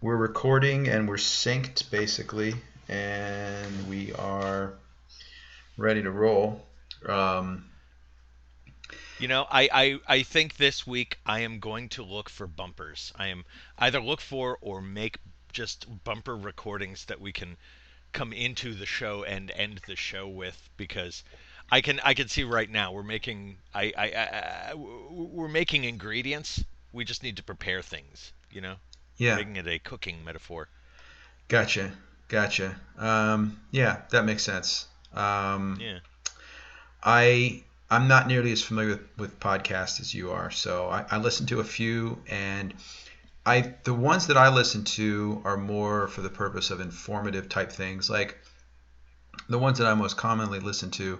we're recording and we're synced basically, and we are ready to roll. Um, You know, I, I, I think this week I am going to look for bumpers. I am either look for or make just bumper recordings that we can come into the show and end the show with because I can I can see right now we're making I, I, I, I we're making ingredients. We just need to prepare things. You know, yeah, making it a cooking metaphor. gotcha, gotcha. Um, yeah, that makes sense. Um, Yeah. I I'm not nearly as familiar with, with podcasts as you are, so I, I listen to a few, and I the ones that I listen to are more for the purpose of informative type things. Like the ones that I most commonly listen to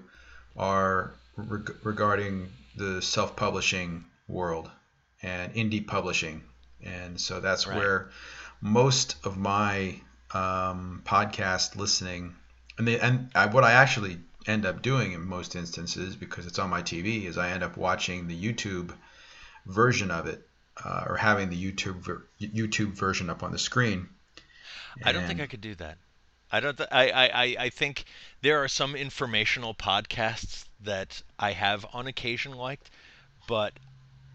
are reg- regarding the self-publishing world and indie publishing, and so that's Right. where most of my um, podcast listening and they, and I, what I actually end up doing in most instances because it's on my TV is I end up watching the YouTube version of it uh, or having the YouTube ver- YouTube version up on the screen. I don't think I could do that. I don't. Th- I, I, I, I think there are some informational podcasts that I have on occasion liked, but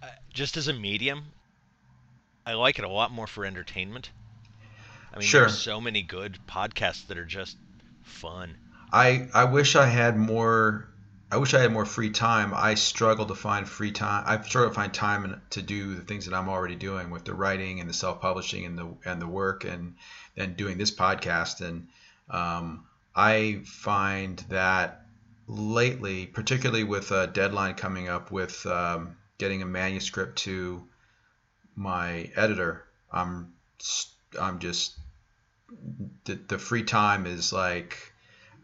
uh, just as a medium, I like it a lot more for entertainment. I mean, Sure. there's so many good podcasts that are just fun. I I wish I had more. I wish I had more free time. I struggle to find free time. I struggle to find time to do the things that I'm already doing with the writing and the self-publishing and the and the work and and doing this podcast. And um, I find that lately, particularly with a deadline coming up with um, getting a manuscript to my editor, I'm I'm just the, the free time is like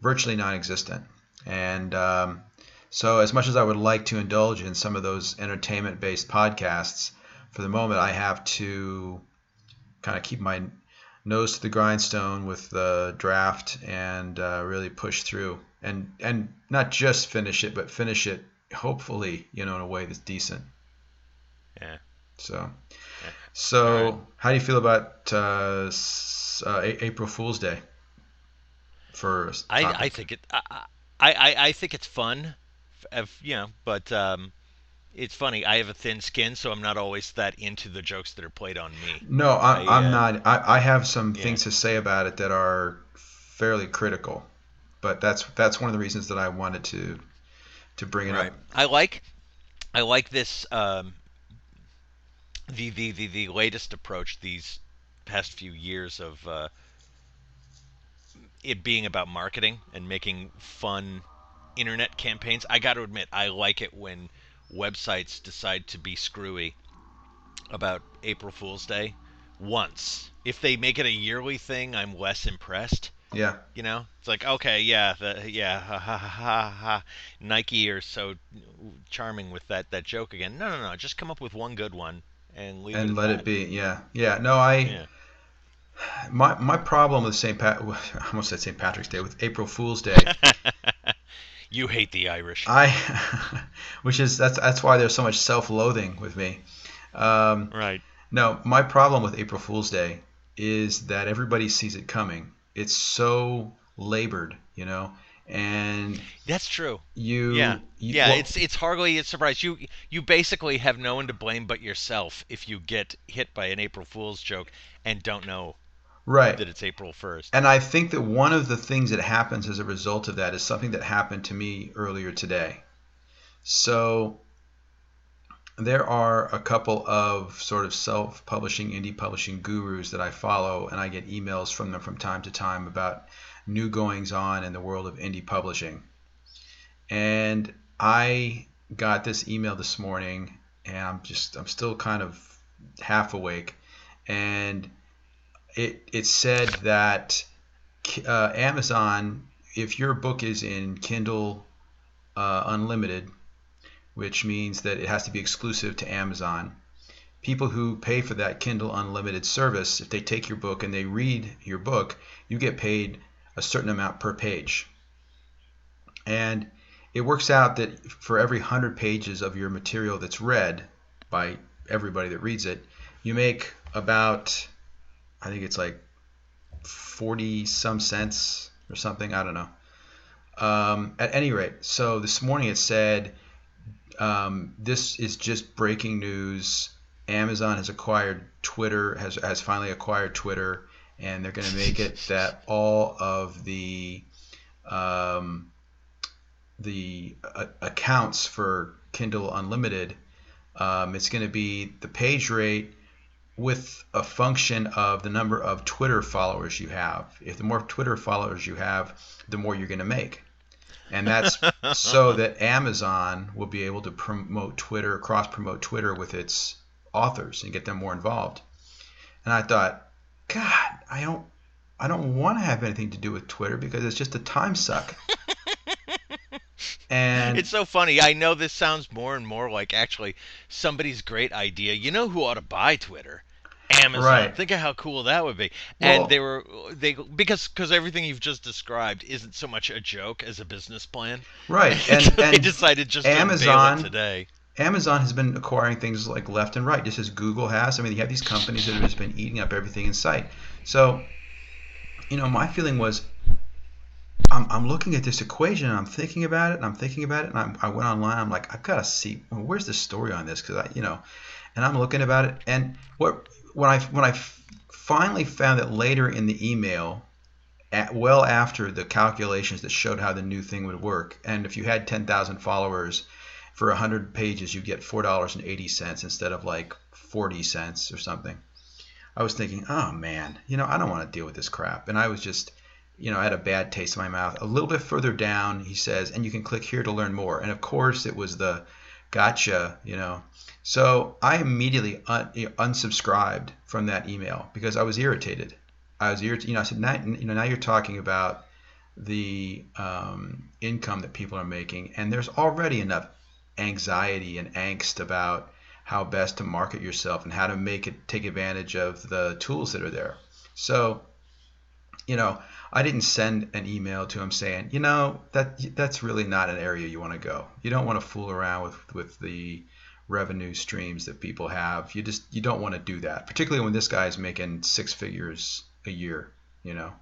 virtually non-existent. And um, so, as much as I would like to indulge in some of those entertainment-based podcasts, for the moment, I have to kind of keep my nose to the grindstone with the draft and uh, really push through, and and not just finish it, but finish it hopefully, you know, in a way that's decent. Yeah. So, so right. how do you feel about uh, uh, April Fool's Day? For I? I think it. I, I, I- think it's fun, if, you know. But um, it's funny. I have a thin skin, so I'm not always that into the jokes that are played on me. No, I, I, I'm uh, not. I, I have some yeah. things to say about it that are fairly critical, but that's that's one of the reasons that I wanted to to bring it Right. up. I like I like this um, the, the the the latest approach these past few years of uh, it being about marketing and making fun internet campaigns. I got to admit, I like it when websites decide to be screwy about April Fool's Day once. If they make it a yearly thing, I'm less impressed. Yeah, You know, it's like okay, yeah, the, yeah, ha, ha, ha, ha, ha. Nike are so charming with that that joke again. No, no, no, just come up with one good one and leave and it. let it be. Yeah, yeah. No, I Yeah. my my problem with St. Pat, I almost said St. Patrick's Day with April Fool's Day. you hate the Irish. I, which is that's that's why there's so much self-loathing with me. Um, right. No, my problem with April Fool's Day is that everybody sees it coming. It's so labored, you know, and That's true. you, Yeah. you yeah, well, it's it's hardly a surprise. You you basically have no one to blame but yourself if you get hit by an April Fool's joke and don't know right. that it's April 1st. And I think that one of the things that happens as a result of that is something that happened to me earlier today. So there are a couple of sort of self-publishing, indie publishing gurus that I follow, and I get emails from them from time to time about new goings on in the world of indie publishing. And I got this email this morning, and I'm just I'm still kind of half awake, and it it said that uh, Amazon, if your book is in Kindle uh, Unlimited, which means that it has to be exclusive to Amazon, people who pay for that Kindle Unlimited service, if they take your book and they read your book, you get paid a certain amount per page. And it works out that for every 100 pages of your material that's read by everybody that reads it, you make about I think it's like forty some cents or something. I don't know. Um, at any rate, so this morning it said um, this is just breaking news. Amazon has acquired Twitter, has has finally acquired Twitter, and they're going to make it that all of the um, the uh, accounts for Kindle Unlimited, um, it's going to be the page rate with a function of the number of Twitter followers you have. If the more Twitter followers you have, the more you're going to make. And that's so that Amazon will be able to promote Twitter, cross promote Twitter with its authors and get them more involved. And I thought, God, I don't I don't want to have anything to do with Twitter because it's just a time suck. and it's so funny. I know this sounds more and more like actually somebody's great idea. You know who ought to buy Twitter? Amazon. Right. Think of how cool that would be. And well, they were they because because everything you've just described isn't so much a joke as a business plan. Right. And, and they decided just Amazon to today. Amazon has been acquiring things like left and right, just as Google has. I mean, you have these companies that have just been eating up everything in sight. So, you know, my feeling was I'm, I'm looking at this equation and I'm thinking about it and I'm thinking about it and I'm, i went online. I'm like, I've got to see well, where's the story on this because I, you know, and I'm looking about it. And what when I when I finally found that later in the email, at, well after the calculations that showed how the new thing would work, and if you had 10,000 followers for 100 pages, you get four dollars and eighty cents instead of like 40 cents or something. I was thinking, oh man, you know, I don't want to deal with this crap, and I was just you know, I had a bad taste in my mouth. A little bit further down, he says, and you can click here to learn more. And of course, it was the gotcha, you know. So I immediately un- unsubscribed from that email because I was irritated. I was irritated. You know, I said, now, you know, now you're talking about the um, income that people are making, and there's already enough anxiety and angst about how best to market yourself and how to make it take advantage of the tools that are there. So, you know, I didn't send an email to him saying, you know, that that's really not an area you want to go. You don't want to fool around with with the revenue streams that people have. You just you don't want to do that, particularly when this guy is making six figures a year. You know,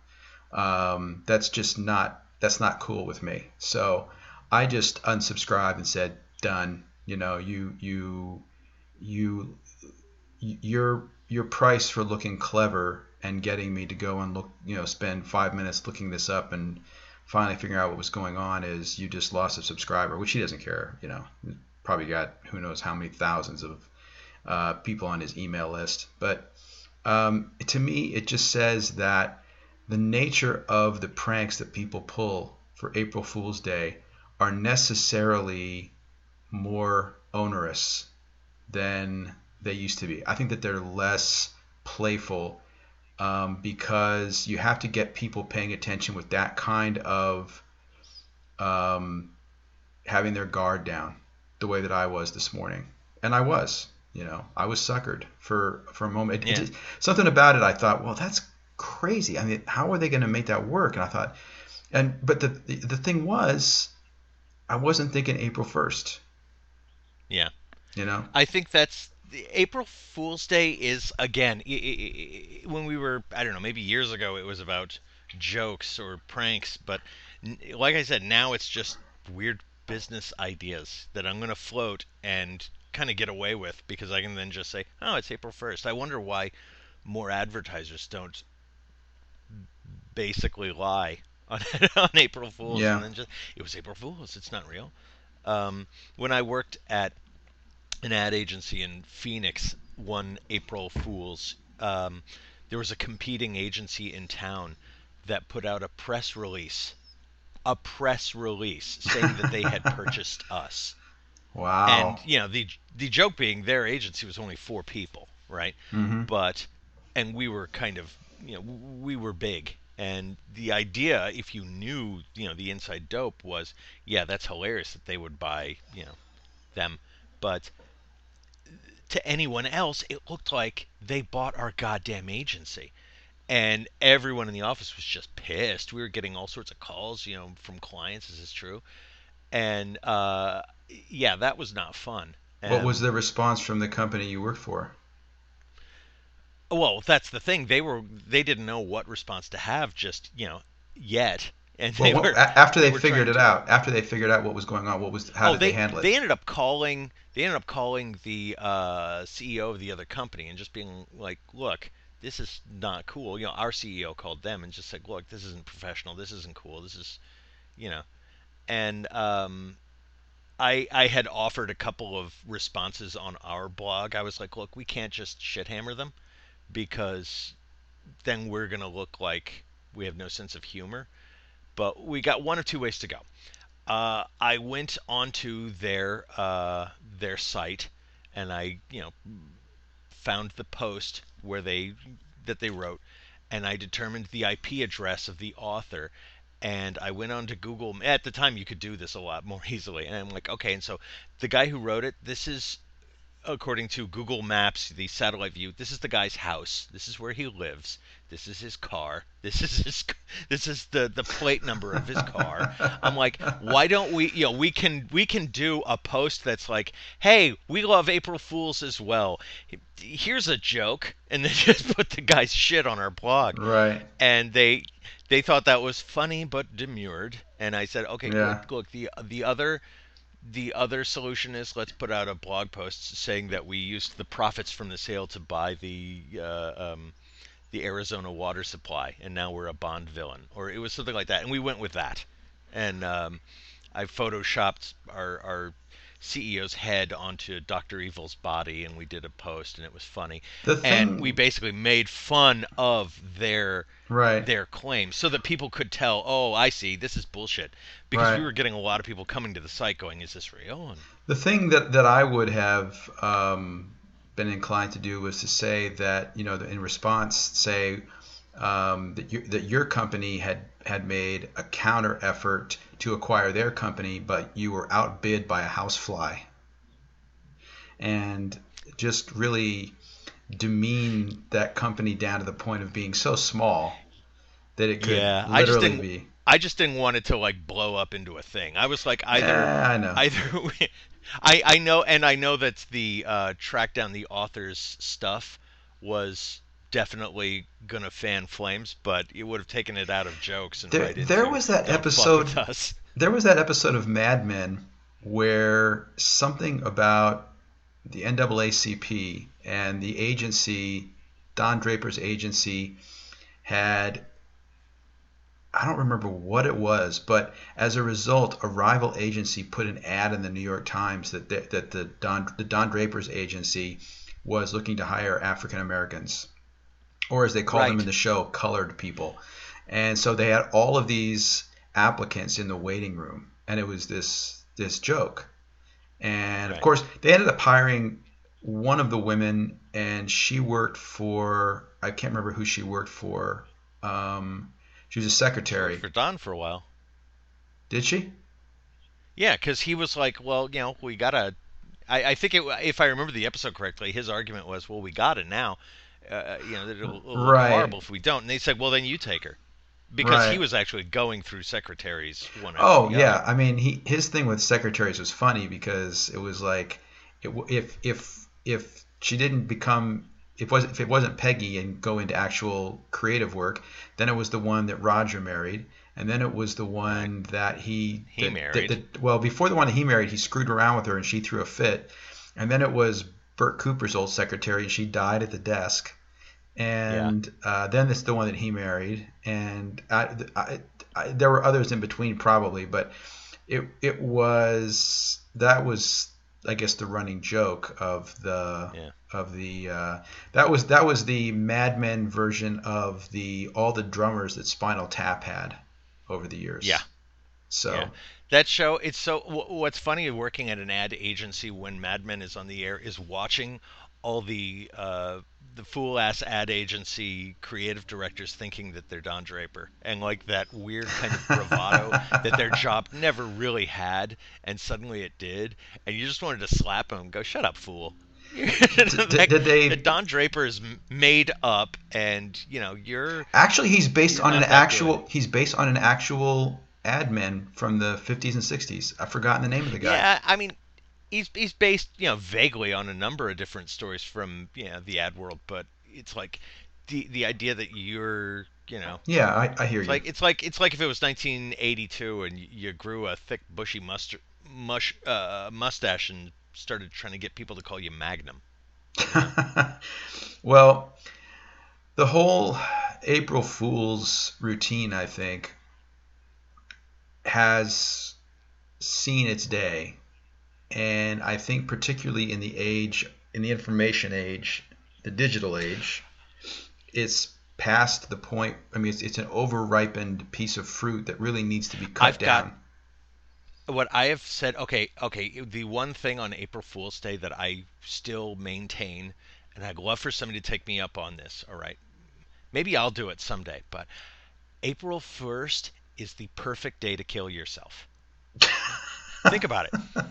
um, that's just not that's not cool with me. So I just unsubscribed and said done. You know, you you you your your price for looking clever and getting me to go and look, you know, spend five minutes looking this up and finally figuring out what was going on is you just lost a subscriber, which he doesn't care. You know, probably got who knows how many thousands of uh, people on his email list. But um, to me, it just says that the nature of the pranks that people pull for April Fool's Day are necessarily more onerous than they used to be. I think that they're less playful um, because you have to get people paying attention with that kind of um, having their guard down the way that I was this morning. And I was, you know, I was suckered for, for a moment. It, yeah. it, something about it, I thought, well, that's crazy. I mean, how are they going to make that work? And I thought, and, but the, the, the thing was, I wasn't thinking April 1st. Yeah. You know, I think that's April Fool's Day is again when we were I don't know maybe years ago it was about jokes or pranks, but like I said, now it's just weird business ideas that I'm going to float and kind of get away with because I can then just say, "Oh, it's April 1st." I wonder why more advertisers don't basically lie on, on April Fools yeah. and then just it was April Fools. It's not real. Um, when I worked at an ad agency in Phoenix one April Fools. Um, there was a competing agency in town that put out a press release, a press release saying that they had purchased us. Wow. And you know the the joke being their agency was only four people, right? Mm-hmm. But and we were kind of you know we were big and the idea if you knew you know the inside dope was yeah that's hilarious that they would buy you know them but to anyone else, it looked like they bought our goddamn agency. And everyone in the office was just pissed. We were getting all sorts of calls, you know, from clients. Is this true? And uh, yeah, that was not fun. what was the response from the company you worked for? Well, that's the thing. They were they didn't know what response to have just you know yet. And they what- were, after they, were figured it to- out, after they figured out what was going on, what was how oh, did they, they, handle it? They ended up calling. They ended up calling the uh, CEO of the other company and just being like, "Look, this is not cool." You know, our CEO called them and just said, "Look, this isn't professional. This isn't cool. This is, you know," and um, I I had offered a couple of responses on our blog. I was like, "Look, we can't just shit hammer them because then we're gonna look like we have no sense of humor." But we got one of two ways to go. Uh, I went onto their uh, their site and I you know found the post where they that they wrote and I determined the IP address of the author and I went on to Google. At the time you could do this a lot more easily. And I'm like okay. And so the guy who wrote it this is according to Google Maps, the satellite view, this is the guy's house. This is where he lives. This is his car. This is his. This is the the plate number of his car. I'm like, why don't we? You know, we can we can do a post that's like, hey, we love April Fools as well. Here's a joke, and then just put the guy's shit on our blog right. and they they thought that was funny but demurred and i said okay Yeah. look, look the the other the other solution is let's put out a blog post saying that we used the profits from the sale to buy the uh, um, the Arizona water supply, and now we're a Bond villain, or it was something like that, and we went with that. And um, I photoshopped our our CEO's head onto Doctor Evil's body, and we did a post, and it was funny. Thing, And we basically made fun of their right. their claims so that people could tell, oh, I see, this is bullshit. Because Right. we were getting a lot of people coming to the site going, is this real? And The thing that, that I would have um, been inclined to do was to say that you know in response say um, that you, that your company had had made a counter effort to acquire their company, but you were outbid by a housefly, and just really demean that company down to the point of being so small that it could Yeah, I just literally didn't- be. I just didn't want it to like blow up into a thing. I was like either Yeah, I know. either we- I I know and I know that the uh, track down the author's stuff was definitely gonna fan flames, but it would have taken it out of jokes and There- right there was that episode- us." There was that episode of Mad Men where something about the NAACP and the agency, Don Draper's agency, had. I don't remember what it was, but as a result, a rival agency put an ad in the New York Times that the, that the Don the Don Draper's agency was looking to hire African Americans, or as they called them in the show, colored people. And so they had all of these applicants in the waiting room, and it was this this joke. And of course, they ended up hiring one of the women, and she worked for I can't remember who she worked for. Um, she was a secretary. for Don for a while. Did she? Yeah, because he was like, well, you know, we gotta. I, I think it, if I remember the episode correctly, his argument was, well, we got it now. Uh, you know, it'll, it'll look Right. horrible if we don't. And they said, well, then you take her, because he was actually going through secretaries one Oh yeah. I mean, he his thing with secretaries was funny because it was like, it, if if if she didn't become if was if it wasn't Peggy and go into actual creative work, then it was the one that Roger married, and then it was the one that he He that- married. that- that- well, before the one that he married, he screwed around with her and she threw a fit, and then it was Bert Cooper's old secretary and she died at the desk, and uh, then it's the one that he married, and I, I, I, there were others in between probably, but it it was that was I guess the running joke of the Yeah. of the uh, that was that was the Mad Men version of the all the drummers that Spinal Tap had over the years. Yeah. So Yeah. That show, it's so. wh- What's funny working at an ad agency when Mad Men is on the air is watching all the uh, the fool ass ad agency creative directors thinking that they're Don Draper and like that weird kind of bravado that their job never really had and suddenly it did and you just wanted to slap them and go shut up fool. did- did they- Don Draper is made up and you know you're actually, he's based You're on an actual good. he's based on an actual admin from the 50s and 60s. I've forgotten the name of the guy. Yeah, I mean, he's he's based you know vaguely on a number of different stories from you know the ad world, but it's like the the idea that you're you know Yeah, I, I hear it's you. like it's like it's like if it was 1982 and you grew a thick bushy mustard mush uh, mustache and started trying to get people to call you Magnum. well, the whole April Fool's routine, I think, has seen its day. And I think, particularly in the age, in the information age, the digital age, it's past the point. I mean, it's, it's an over-ripened piece of fruit that really needs to be cut I've got- down. what I have said, okay, okay, the one thing on April Fool's Day that I still maintain, and I'd love for somebody to take me up on this, all right? Maybe I'll do it someday, but April 1st is the perfect day to kill yourself. Think about it.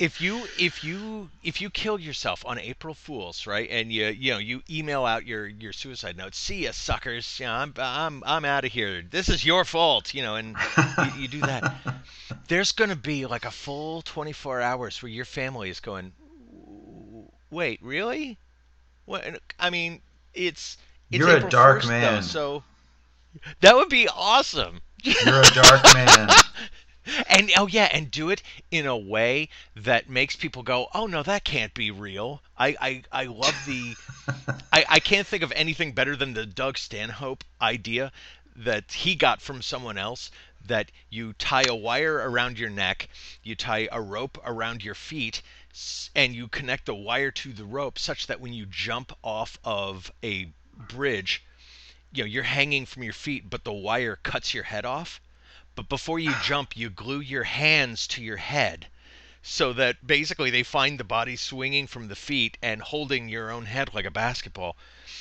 If you if you if you kill yourself on April Fools, right, and you you know you email out your your suicide note, see ya suckers, you know, I'm I'm I'm out of here. This is your fault, you know, and you, you do that there's going to be like a full 24 hours where your family is going wait really what i mean it's, it's You're a dark 1st, though, man. so that would be awesome You're a dark man. and oh yeah and do it in a way that makes people go oh no that can't be real i i, I love the I, I can't think of anything better than the doug stanhope idea that he got from someone else that you tie a wire around your neck you tie a rope around your feet and you connect the wire to the rope such that when you jump off of a bridge you know you're hanging from your feet but the wire cuts your head off. But before you jump you glue your hands to your head so that basically they find the body swinging from the feet and holding your own head like a basketball.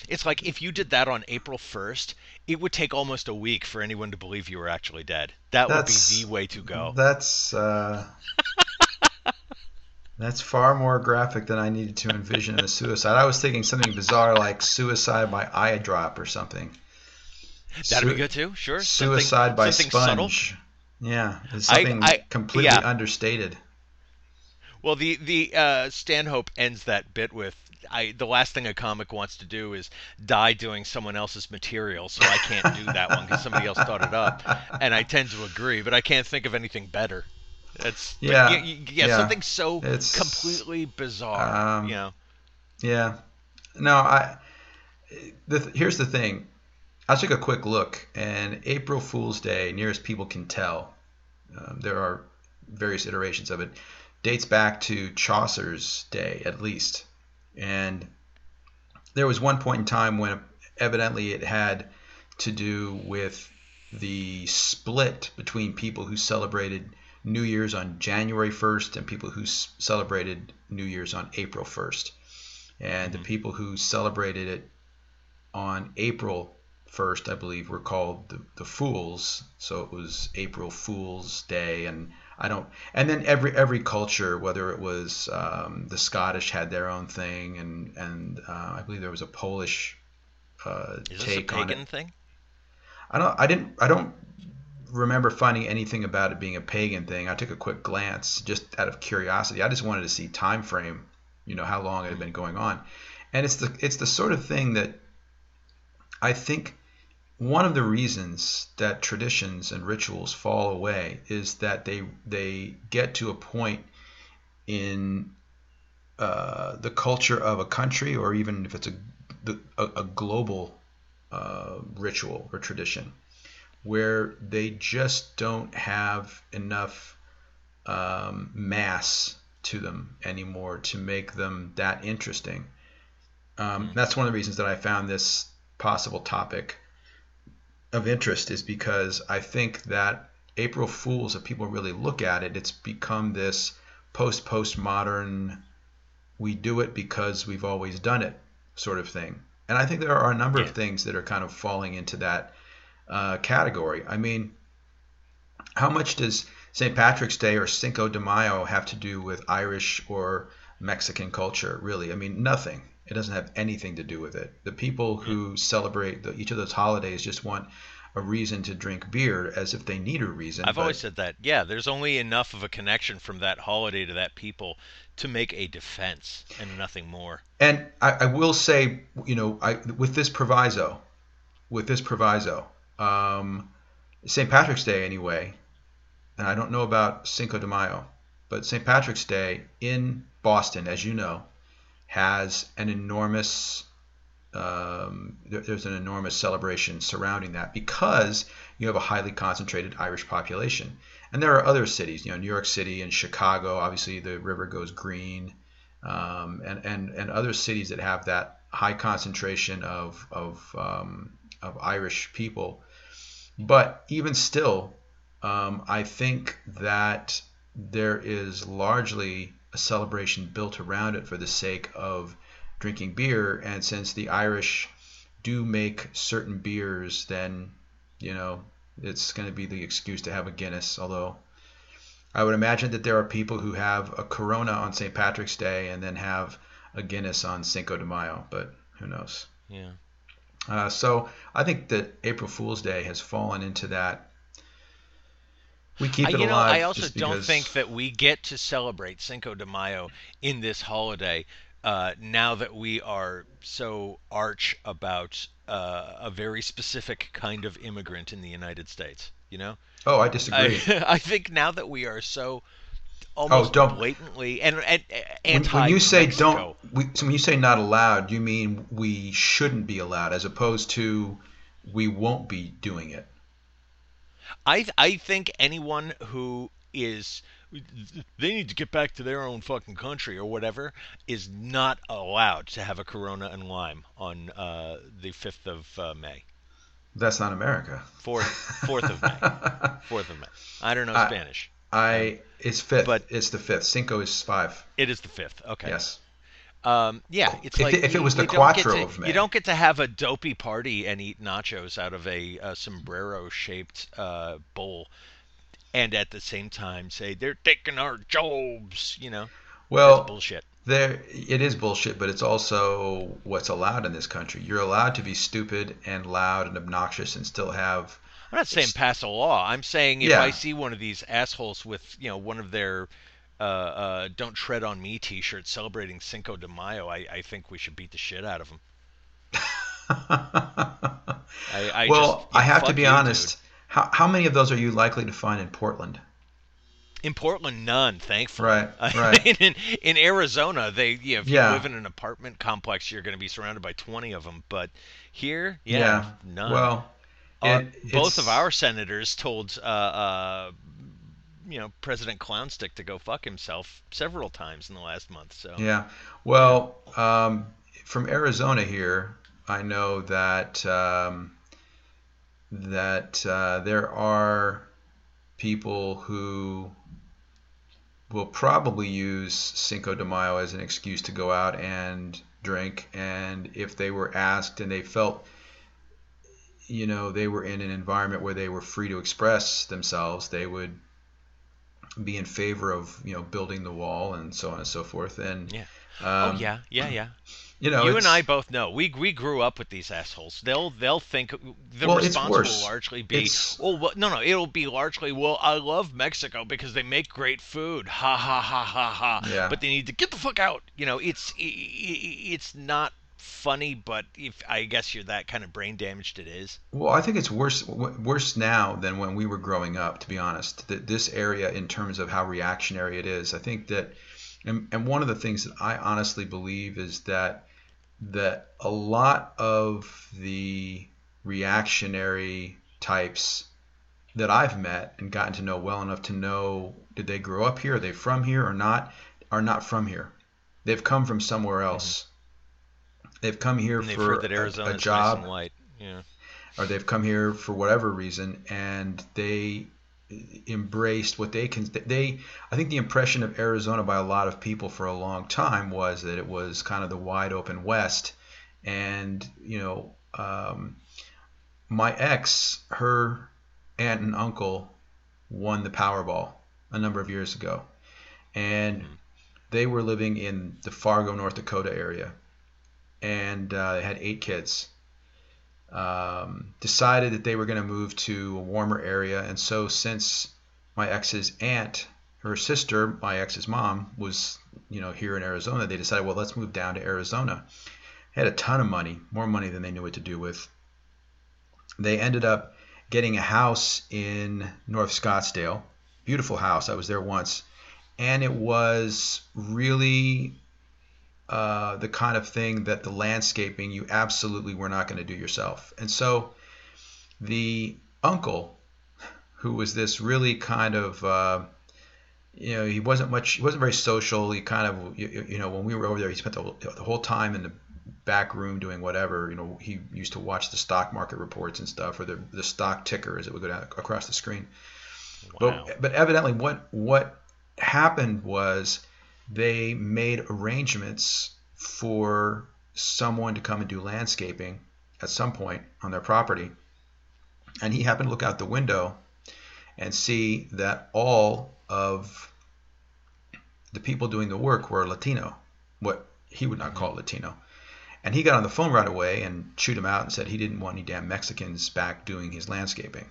It's like if you did that on April 1st it would take almost a week for anyone to believe you were actually dead. That That's- would be the way to go. That's uh, that's far more graphic than I needed to envision in a suicide. I was thinking something bizarre like suicide by eye drop or something. that'd be Su- good too sure Something- Suicide by something subtle. sponge. Yeah, it's I- something I- completely yeah. understated. Well, the the uh, Stanhope ends that bit with I. The last thing a comic wants to do is die doing someone else's material, so I can't do that one because somebody else thought it up, and I tend to agree, but I can't think of anything better. It's Yeah, y- y- yeah, yeah. something so It's, completely bizarre. um, you know, Yeah. No, I. The, here's the thing. I took a quick look, and April Fool's Day, near as people can tell, um, there are various iterations of it, dates back to Chaucer's day at least. And there was one point in time when evidently it had to do with the split between people who celebrated New Year's on January 1st and people who s- celebrated New Year's on April 1st. And the people who celebrated it on April 1st, I believe, were called the, the Fools. So it was April Fool's Day, and I don't. And then every every culture, whether it was um, the Scottish had their own thing, and and uh, I believe there was a Polish uh, is this a take on it. pagan thing? I don't. I didn't. I don't remember finding anything about it being a pagan thing. I took a quick glance just out of curiosity. I just wanted to see time frame. You know how long it had been going on, and it's the it's the sort of thing that I think one of the reasons that traditions and rituals fall away is that they they get to a point in uh, the culture of a country or even if it's a a, a global uh, ritual or tradition where they just don't have enough um, mass to them anymore to make them that interesting. Um, That's one of the reasons that I found this possible topic of interest is because I think that April Fools, if people really look at it, it's become this post postmodern, we do it because we've always done it sort of thing. And I think there are a number Yeah. of things that are kind of falling into that uh, category. I mean, how much does St. Patrick's Day or Cinco de Mayo have to do with Irish or Mexican culture? Really, I mean, nothing. It doesn't have anything to do with it. The people who celebrate the, each of those holidays just want a reason to drink beer as if they need a reason. I've but- always said that. Yeah, there's only enough of a connection from that holiday to that people to make a defense and nothing more. And I, I will say, you know, I, with this proviso, with this proviso, um, St. Patrick's Day anyway, and I don't know about Cinco de Mayo, but St. Patrick's Day in Boston, as you know, has an enormous um, there- there's an enormous celebration surrounding that because you have a highly concentrated Irish population. And there are other cities, you know, New York City and Chicago. Obviously, the river goes green, um, and and and other cities that have that high concentration of of um, of Irish people. But even still, um, I think that there is largely a celebration built around it for the sake of drinking beer. And since the Irish do make certain beers, then you know it's going to be the excuse to have a Guinness. Although I would imagine that there are people who have a Corona on St. Patrick's Day and then have a Guinness on Cinco de Mayo, but who knows? Yeah. Uh, so I think that April Fool's Day has fallen into that. We keep I- it you know, alive. I also don't because- think that we get to celebrate Cinco de Mayo in this holiday uh, now that we are so arch about uh, a very specific kind of immigrant in the United States. You know, Oh, I disagree. I, I think now that we are so almost Oh, don't- blatantly and, and when, anti when you say Mexico. don't, we, so when you say not allowed, you mean we shouldn't be allowed, as opposed to we won't be doing it. I I think anyone who is they need to get back to their own fucking country or whatever is not allowed to have a Corona and lime on uh, the fifth of uh, May, That's not America. fourth fourth of May, fourth of May. I don't know I- Spanish. I it's fifth. But- it's the fifth. Cinco is five. It is the fifth. Okay. Yes. Um, yeah, it's If like it- if it was the you Quattro to- of May. You don't get to have a dopey party and eat nachos out of a, uh sombrero-shaped uh, bowl, and at the same time say they're taking our jobs. You know, Well, that's bullshit. There, it is bullshit, but it's also what's allowed in this country. You're allowed to be stupid and loud and obnoxious and still have. I'm not saying pass a law. I'm saying if Yeah. I see one of these assholes with you know one of their uh, uh, "Don't Tread on Me" T-shirts celebrating Cinco de Mayo, I, I think we should beat the shit out of them. I, I well, just, I have to be you, dude. honest. How, how many of those are you likely to find in Portland? In Portland, none, thankfully. Right, right. mean, in, in Arizona, they you know, if Yeah. you live in an apartment complex, you're going to be surrounded by 20 of them. But here, yeah, none. Well, Uh, both of our senators told uh, uh, you know President Clownstick to go fuck himself several times in the last month. So Yeah. Well, um, from Arizona here, I know that um, that uh, there are people who will probably use Cinco de Mayo as an excuse to go out and drink. And if they were asked and they felt, you know, they were in an environment where they were free to express themselves, they would be in favor of, you know, building the wall and so on and so forth. And Yeah. um, oh yeah, yeah, yeah. you know, you and I both know we we grew up with these assholes. They'll they'll think the Well, response will largely be, It's- oh well, no no, it'll be largely, well, I love Mexico because they make great food. Ha ha ha ha ha. Yeah. But they need to get the fuck out. You know, it's i- i- it's not funny, but if I guess you're that kind of brain damaged, it is. Well, I think it's worse worse now than when we were growing up. To be honest, that this area, in terms of how reactionary it is, I think that, and, and one of the things that I honestly believe is that that a lot of the reactionary types that I've met and gotten to know well enough to know did they grow up here, are they from here or not, are not from here. They've come from somewhere else. Mm-hmm. They've come here And they've for heard that a- Arizona's a, nice job and white. Yeah. or they've come here for whatever reason and they embraced what they can they I think the impression of Arizona by a lot of people for a long time was that it was kind of the wide open west and you know um, my ex her aunt and uncle won the Powerball a number of years ago and they were living in the Fargo North Dakota area and uh, they had eight kids um, decided that they were going to move to a warmer area. And so, since my ex's aunt, her sister, my ex's mom, was you know here in Arizona, they decided, well, let's move down to Arizona. They had a ton of money, more money than they knew what to do with. They ended up getting a house in North Scottsdale, beautiful house. I was there once, and it was really uh, the kind of thing that the landscaping you absolutely were not going to do yourself. And so the uncle, who was this really kind of, uh, you know, he wasn't much, he wasn't very social. He kind of, you, you know, when we were over there, he spent the, the whole time in the back room doing whatever. You know, he used to watch the stock market reports and stuff, or the, the stock ticker as it would go down across the screen. Wow. But, but evidently, what what happened was they made arrangements for someone to come and do landscaping at some point on their property. And he happened to look out the window and see that all of the people doing the work were Latino, what he would not mm-hmm. call Latino. And he got on the phone right away and chewed him out and said he didn't want any damn Mexicans back doing his landscaping.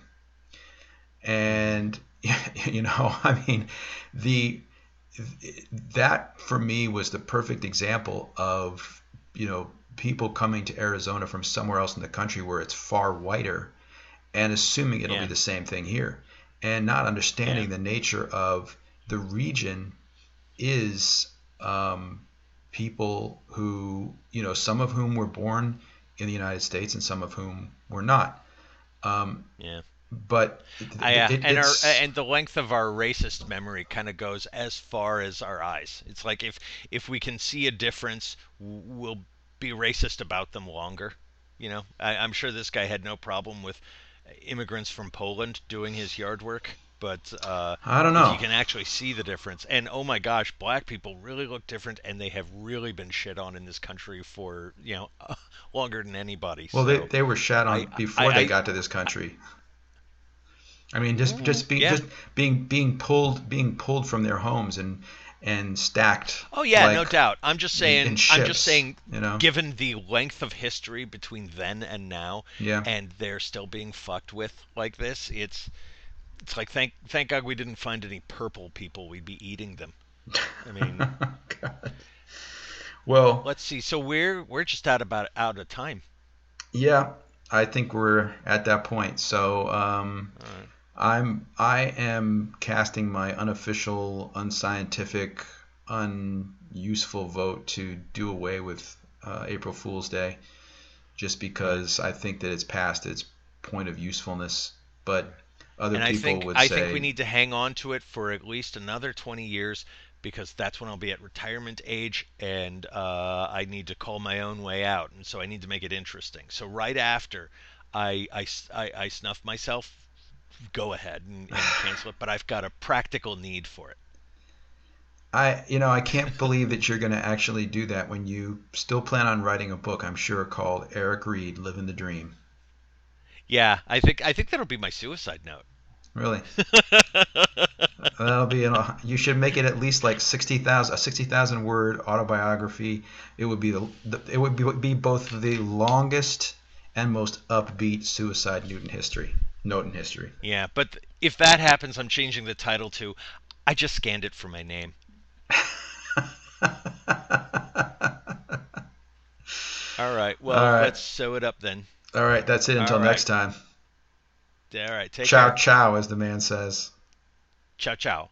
And you know, I mean, the that for me was the perfect example of you know people coming to Arizona from somewhere else in the country where it's far whiter and assuming it'll yeah. be the same thing here and not understanding yeah. the nature of the region is um, people who you know some of whom were born in the United States and some of whom were not um, yeah but I, uh, it, and our and the length of our racist memory kind of goes as far as our eyes. It's like if if we can see a difference, we'll be racist about them longer. You know, I, I'm sure this guy had no problem with immigrants from Poland doing his yard work, but uh, I don't know. You can actually see the difference, and oh my gosh, black people really look different, and they have really been shit on in this country for you know longer than anybody. Well, so they they were shit on I, before I, they got to this country. I mean, just mm-hmm. just being yeah. just being being pulled being pulled from their homes and and stacked. Oh yeah, like no doubt. I'm just saying. Ships, I'm just saying. You know, given the length of history between then and now, yeah. and they're still being fucked with like this, it's it's like thank thank God we didn't find any purple people. We'd be eating them. I mean. well, let's see. So we're we're just out about out of time. Yeah, I think we're at that point. So. Um, I'm I am casting my unofficial, unscientific, unuseful vote to do away with uh, April Fool's Day, just because I think that it's past its point of usefulness. But other and people I think, would I say, think we need to hang on to it for at least another 20 years because that's when I'll be at retirement age and uh, I need to call my own way out, and so I need to make it interesting. So right after I I, I, I snuff myself go ahead and, and cancel it, but I've got a practical need for it. I, you know, I can't believe that you're going to actually do that when you still plan on writing a book. I'm sure called Eric Reed, Living the Dream. Yeah, I think I think that'll be my suicide note. Really? That'll be. An, you should make it at least like sixty thousand, a sixty thousand word autobiography. It would be the, it would be, be both the longest and most upbeat suicide note in history note in history. Yeah, but if that happens, I'm changing the title to I just scanned it for my name. All right. Well, All right. let's sew it up then. All right. That's it until right. next time. All right. Take ciao, care. ciao, as the man says. Ciao, ciao.